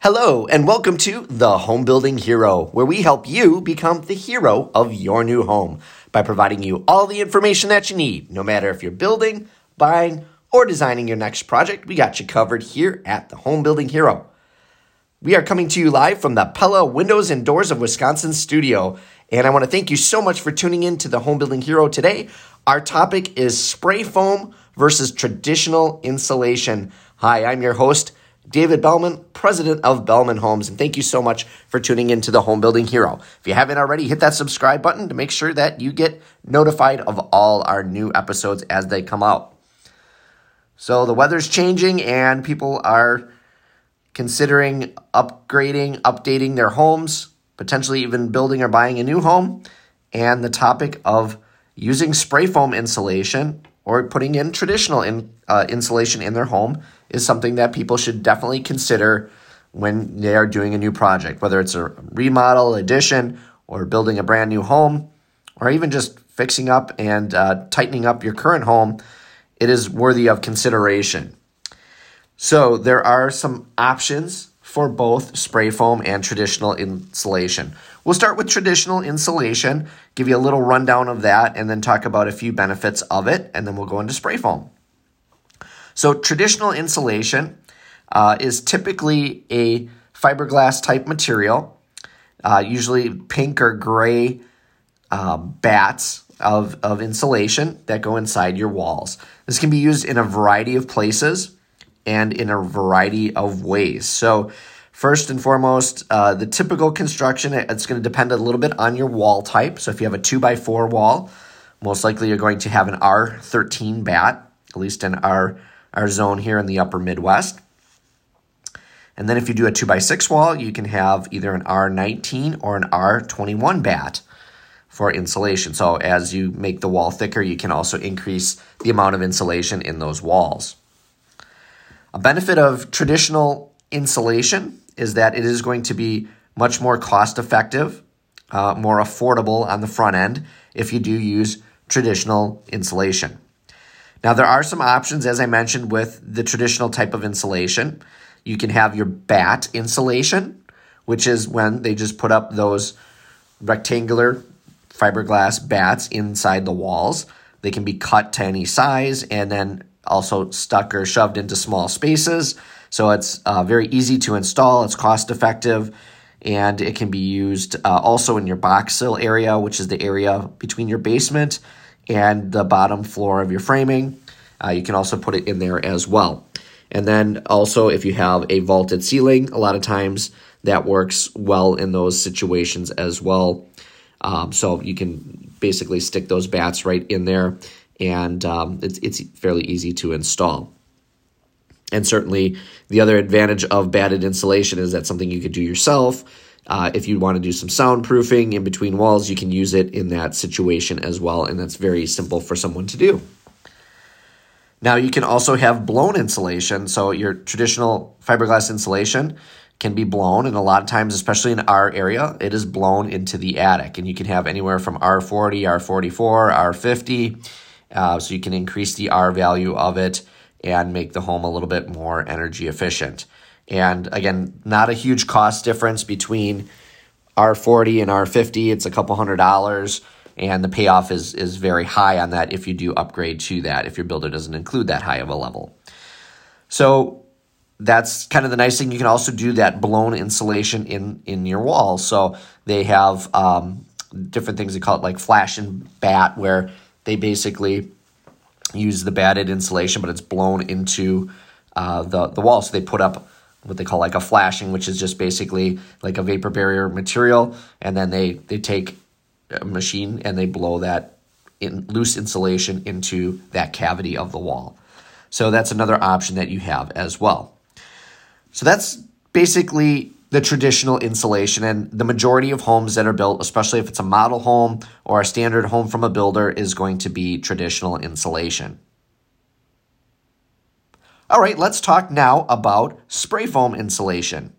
Hello, and welcome to The Home Building Hero, where we help you become the hero of your new home by providing you all the information that you need. No matter if you're building, buying, or designing your next project, we got you covered here at The Home Building Hero. We are coming to you live from the Pella Windows and Doors of Wisconsin studio, and I want to thank you so much for tuning in to The Home Building Hero today. Our topic is spray foam versus traditional insulation. Hi, I'm your host. David Bellman, president of Bellman Homes, and thank you so much for tuning in to the Home Building Hero. If you haven't already, hit that subscribe button to make sure that you get notified of all our new episodes as they come out. So the weather's changing and people are considering upgrading, updating their homes, potentially even building or buying a new home, and the topic of using spray foam insulation or putting in traditional in, uh, insulation in their home is something that people should definitely consider when they are doing a new project, whether it's a remodel, addition, or building a brand new home, or even just fixing up and uh, tightening up your current home. It is worthy of consideration. So, there are some options for both spray foam and traditional insulation. We'll start with traditional insulation, give you a little rundown of that, and then talk about a few benefits of it, and then we'll go into spray foam. So, traditional insulation uh, is typically a fiberglass type material, uh, usually pink or gray uh, batts of, of insulation that go inside your walls. This can be used in a variety of places and in a variety of ways. So, first and foremost, uh, the typical construction, it's going to depend a little bit on your wall type. So, if you have a 2x4 wall, most likely you're going to have an R13 batt, at least in our our zone here in the upper Midwest. And then if you do a 2x6 wall, you can have either an R19 or an R21 batt for insulation. So as you make the wall thicker, you can also increase the amount of insulation in those walls. A benefit of traditional insulation is that it is going to be much more cost effective, uh, more affordable on the front end if you do use traditional insulation. Now, there are some options, as I mentioned, with the traditional type of insulation. You can have your batt insulation, which is when they just put up those rectangular fiberglass batts inside the walls. They can be cut to any size and then also stuck or shoved into small spaces. So it's uh, very easy to install, it's cost effective, and it can be used uh, also in your box sill area, which is the area between your basement and the bottom floor of your framing. Uh, you can also put it in there as well. And then also, if you have a vaulted ceiling, a lot of times that works well in those situations as well. Um, so you can basically stick those batts right in there, and um, it's, it's fairly easy to install. And certainly, the other advantage of batted insulation is that something you could do yourself. Uh, if you want to do some soundproofing in between walls, you can use it in that situation as well, and that's very simple for someone to do. Now, you can also have blown insulation. So, your traditional fiberglass insulation can be blown, and a lot of times, especially in our area, it is blown into the attic. And you can have anywhere from R40, R44, R50. Uh, so, you can increase the R value of it and make the home a little bit more energy efficient. And again, not a huge cost difference between R40 and R50. It's a couple hundred dollars, and the payoff is is very high on that if you do upgrade to that. If your builder doesn't include that high of a level, so that's kind of the nice thing. You can also do that blown insulation in in your walls. So they have um, different things they call it like flash and batt, where they basically use the batted insulation, but it's blown into uh, the the wall. So they put up what they call like a flashing, which is just basically like a vapor barrier material, and then they they take a machine and they blow that in loose insulation into that cavity of the wall. So that's another option that you have as well. So that's basically the traditional insulation and the majority of homes that are built, especially if it's a model home or a standard home from a builder, is going to be traditional insulation. All right, let's talk now about spray foam insulation.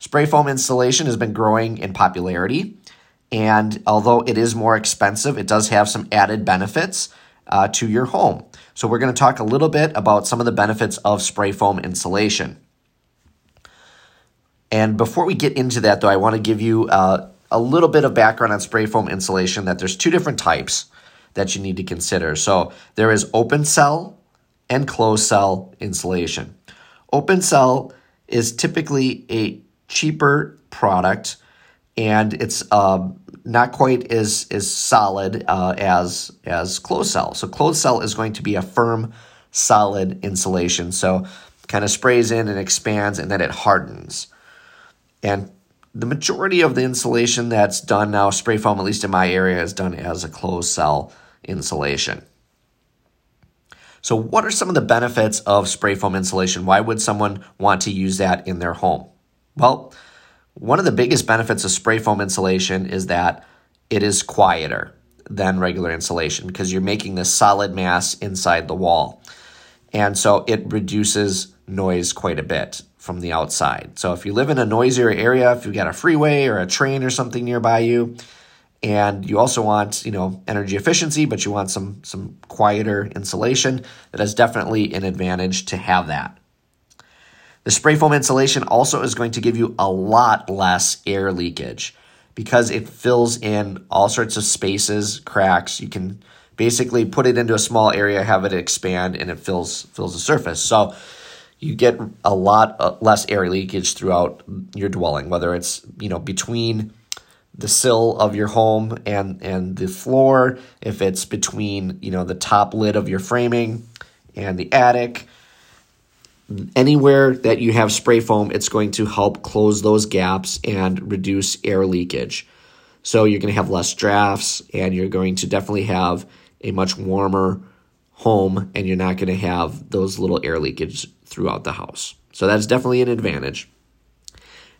Spray foam insulation has been growing in popularity, and although it is more expensive, it does have some added benefits uh, to your home. So, we're going to talk a little bit about some of the benefits of spray foam insulation. And before we get into that, though, I want to give you uh, a little bit of background on spray foam insulation that there's two different types that you need to consider. So there is open cell and closed cell insulation. Open cell is typically a cheaper product and it's um, not quite as, as solid uh, as, as closed cell. So closed cell is going to be a firm, solid insulation. So kind of sprays in and expands and then it hardens. And the majority of the insulation that's done now, spray foam, at least in my area, is done as a closed cell insulation. So, what are some of the benefits of spray foam insulation? Why would someone want to use that in their home? Well, one of the biggest benefits of spray foam insulation is that it is quieter than regular insulation because you're making this solid mass inside the wall. And so it reduces noise quite a bit from the outside. So if you live in a noisier area, if you've got a freeway or a train or something nearby you, and you also want, you know, energy efficiency, but you want some some quieter insulation, that is definitely an advantage to have that. The spray foam insulation also is going to give you a lot less air leakage because it fills in all sorts of spaces, cracks. You can basically put it into a small area, have it expand, and it fills fills the surface. So you get a lot uh, less air leakage throughout your dwelling, whether it's you know between the sill of your home and and the floor, if it's between you know the top lid of your framing and the attic. Anywhere that you have spray foam, it's going to help close those gaps and reduce air leakage. So you're going to have less drafts and you're going to definitely have a much warmer home and you're not going to have those little air leakage throughout the house. So that's definitely an advantage.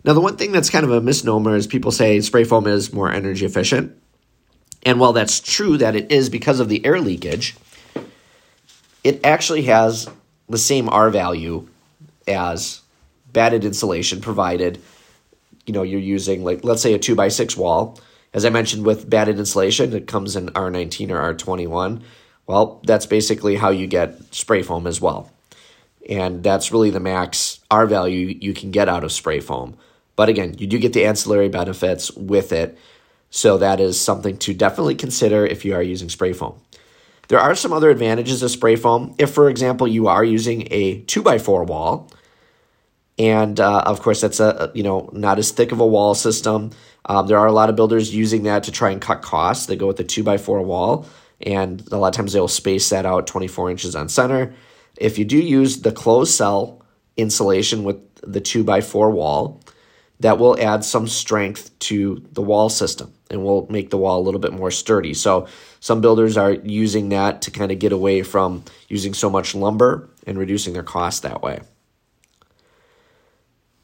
Now, the one thing that's kind of a misnomer is people say spray foam is more energy efficient. And while that's true that it is because of the air leakage, it actually has the same R value as batted insulation provided you know you're using like let's say a 2 by 6 wall as i mentioned with batted insulation it comes in r19 or r21 well, that's basically how you get spray foam as well. And that's really the max R value you can get out of spray foam. But again, you do get the ancillary benefits with it. So that is something to definitely consider if you are using spray foam. There are some other advantages of spray foam. If, for example, you are using a 2x4 wall, and uh, of course, that's a you know not as thick of a wall system. Um, there are a lot of builders using that to try and cut costs. They go with the 2x4 wall and a lot of times they will space that out 24 inches on center. If you do use the closed cell insulation with the 2x4 wall, that will add some strength to the wall system and will make the wall a little bit more sturdy. So some builders are using that to kind of get away from using so much lumber and reducing their cost that way.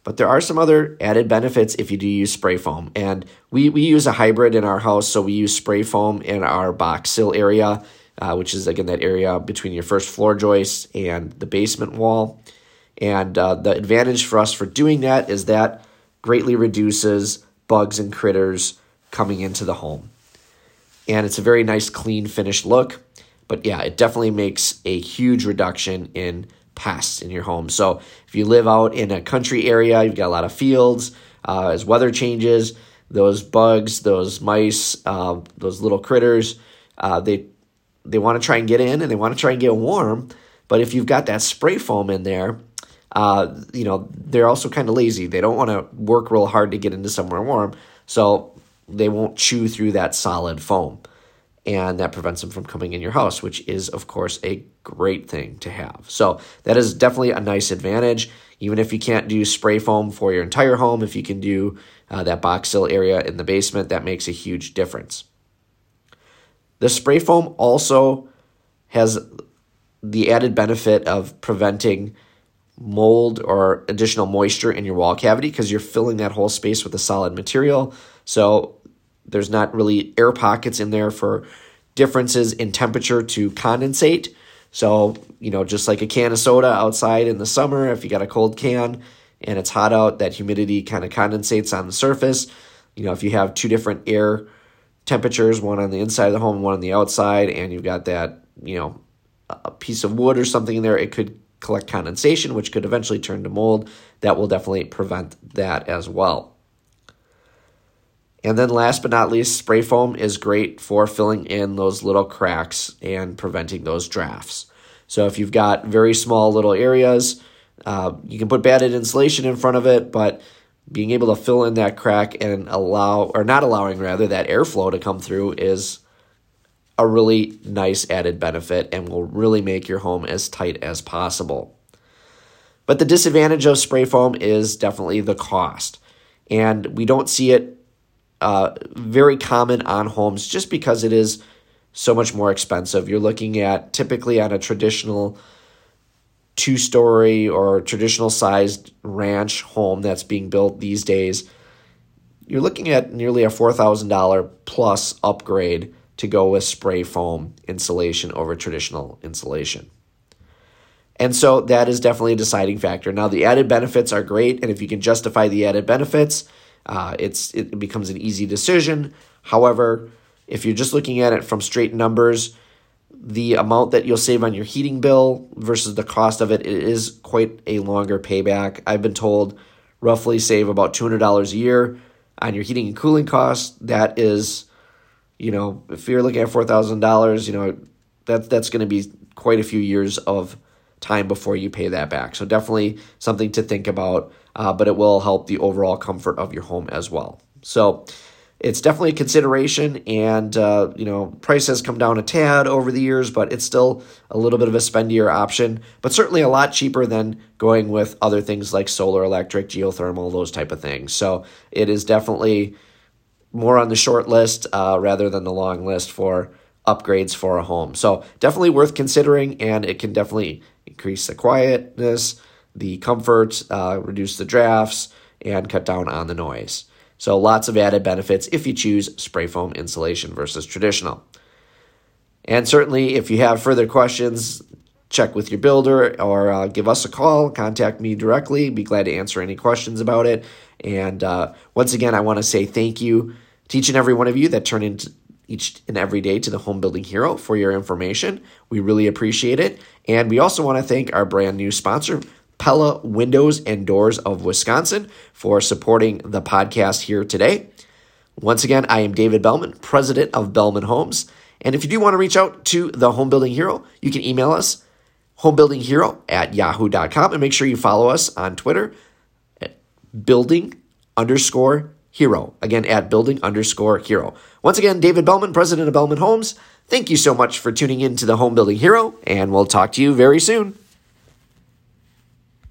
But there are some other added benefits if you do use spray foam. And we, we use a hybrid in our house, so we use spray foam in our box sill area, uh, which is again that area between your first floor joist and the basement wall. And uh, the advantage for us for doing that is that greatly reduces bugs and critters coming into the home. And it's a very nice, clean, finished look. But yeah, it definitely makes a huge reduction in pests in your home. So if you live out in a country area, you've got a lot of fields. Uh, as weather changes, those bugs, those mice, uh, those little critters, uh, they they want to try and get in and they want to try and get warm. But if you've got that spray foam in there, uh, you know they're also kind of lazy. They don't want to work real hard to get into somewhere warm, so they won't chew through that solid foam and that prevents them from coming in your house, which is, of course, a great thing to have. So, that is definitely a nice advantage. Even if you can't do spray foam for your entire home, if you can do uh, that box sill area in the basement, that makes a huge difference. The spray foam also has the added benefit of preventing mold or additional moisture in your wall cavity because you're filling that whole space with a solid material. So there's not really air pockets in there for differences in temperature to condensate. So, you know, just like a can of soda outside in the summer, if you got a cold can and it's hot out, that humidity kind of condensates on the surface. You know, if you have two different air temperatures, one on the inside of the home, one on the outside, and you've got that, you know, a piece of wood or something in there, it could collect condensation, which could eventually turn to mold. That will definitely prevent that as well. And then last but not least, spray foam is great for filling in those little cracks and preventing those drafts. So if you've got very small little areas, uh, you can put batted insulation in front of it, but being able to fill in that crack and allow, or not allowing rather, that airflow to come through is a really nice added benefit and will really make your home as tight as possible. But the disadvantage of spray foam is definitely the cost. And we don't see it uh, very common on homes just because it is so much more expensive. You're looking at typically on a traditional two story or traditional sized ranch home that's being built these days, you're looking at nearly a $4,000 plus upgrade to go with spray foam insulation over traditional insulation. And so that is definitely a deciding factor. Now, the added benefits are great, and if you can justify the added benefits, uh, it's it becomes an easy decision. However, if you're just looking at it from straight numbers, the amount that you'll save on your heating bill versus the cost of it, it is quite a longer payback. I've been told roughly save about $200 a year on your heating and cooling costs. That is, you know, if you're looking at $4,000, you know, that, that's going to be quite a few years of time before you pay that back. So definitely something to think about, uh, but it will help the overall comfort of your home as well. So it's definitely a consideration, and uh, you know, price has come down a tad over the years, but it's still a little bit of a spendier option, but certainly a lot cheaper than going with other things like solar, electric, geothermal, those type of things. So it is definitely more on the short list uh, rather than the long list for upgrades for a home. So definitely worth considering, and it can definitely increase the quietness, the comfort, uh, reduce the drafts, and cut down on the noise. So lots of added benefits if you choose spray foam insulation versus traditional. And certainly, if you have further questions, check with your builder or uh, give us a call. Contact me directly. Be glad to answer any questions about it. And uh, once again, I want to say thank you to each and every one of you that turn into each and every day to the Home Building Hero for your information. We really appreciate it. And we also want to thank our brand new sponsor, Pella Windows and Doors of Wisconsin for supporting the podcast here today. Once again, I am David Bellman, president of Bellman Homes. And if you do want to reach out to the Home Building Hero, you can email us homebuildinghero at yahoo.com and make sure you follow us on Twitter at building underscore hero. Again, at building underscore hero. Once again, David Bellman, president of Bellman Homes. Thank you so much for tuning in to the Home Building Hero, and we'll talk to you very soon.